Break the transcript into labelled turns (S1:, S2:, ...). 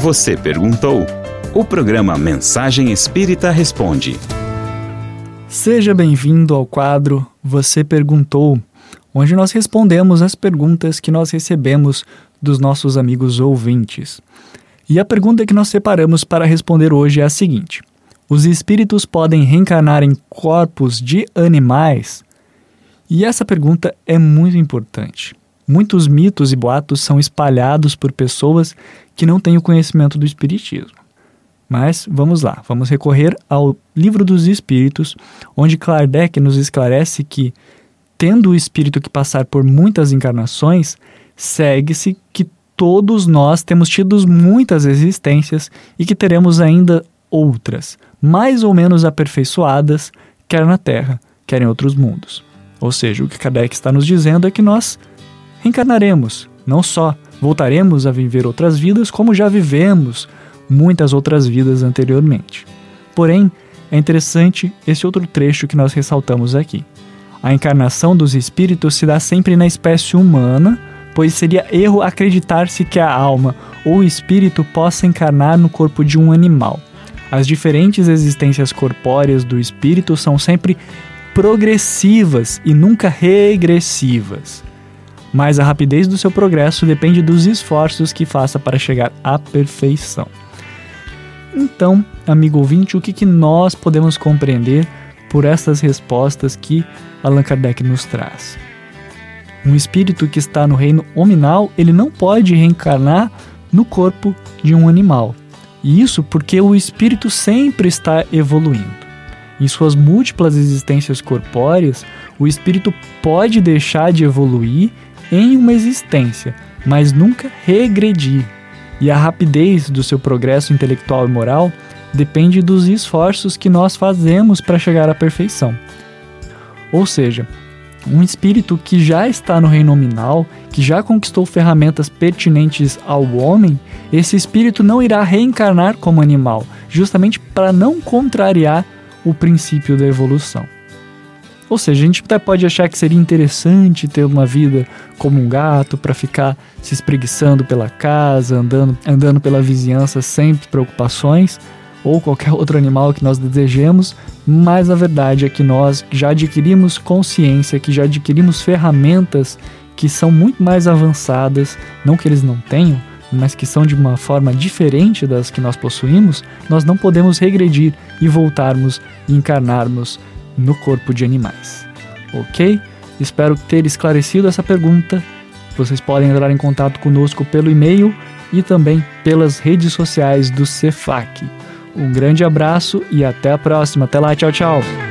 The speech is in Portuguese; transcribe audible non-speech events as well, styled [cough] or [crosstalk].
S1: Você perguntou? O programa Mensagem Espírita Responde.
S2: Seja bem-vindo ao quadro Você Perguntou, onde nós respondemos as perguntas que nós recebemos dos nossos amigos ouvintes. E a pergunta que nós separamos para responder hoje é a seguinte: Os espíritos podem reencarnar em corpos de animais? E essa pergunta é muito importante. Muitos mitos e boatos são espalhados por pessoas que não têm o conhecimento do Espiritismo. Mas vamos lá, vamos recorrer ao Livro dos Espíritos, onde Kardec nos esclarece que, tendo o espírito que passar por muitas encarnações, segue-se que todos nós temos tido muitas existências e que teremos ainda outras, mais ou menos aperfeiçoadas, quer na Terra, quer em outros mundos. Ou seja, o que Kardec está nos dizendo é que nós reencarnaremos, não só Voltaremos a viver outras vidas como já vivemos muitas outras vidas anteriormente. Porém, é interessante esse outro trecho que nós ressaltamos aqui. A encarnação dos espíritos se dá sempre na espécie humana, pois seria erro acreditar-se que a alma ou o espírito possa encarnar no corpo de um animal. As diferentes existências corpóreas do espírito são sempre progressivas e nunca regressivas mas a rapidez do seu progresso depende dos esforços que faça para chegar à perfeição. Então, amigo ouvinte, o que, que nós podemos compreender por essas respostas que Allan Kardec nos traz? Um espírito que está no reino hominal, ele não pode reencarnar no corpo de um animal. E isso porque o espírito sempre está evoluindo. Em suas múltiplas existências corpóreas, o espírito pode deixar de evoluir em uma existência, mas nunca regredir. E a rapidez do seu progresso intelectual e moral depende dos esforços que nós fazemos para chegar à perfeição. Ou seja, um espírito que já está no reino nominal, que já conquistou ferramentas pertinentes ao homem, esse espírito não irá reencarnar como animal, justamente para não contrariar o princípio da evolução. Ou seja, a gente até pode achar que seria interessante ter uma vida como um gato para ficar se espreguiçando pela casa, andando, andando pela vizinhança sem preocupações, ou qualquer [laughs] outro animal que nós desejemos, mas a verdade é que nós já adquirimos consciência, que já adquirimos ferramentas que são muito mais avançadas, não que eles não tenham, mas que são de uma forma diferente das que nós possuímos, nós não podemos regredir e voltarmos e encarnarmos no corpo de animais. Ok? Espero ter esclarecido essa pergunta. Vocês podem entrar em contato conosco pelo e-mail e também pelas redes sociais do Cefac. Um grande abraço e até a próxima. Até lá, tchau, tchau.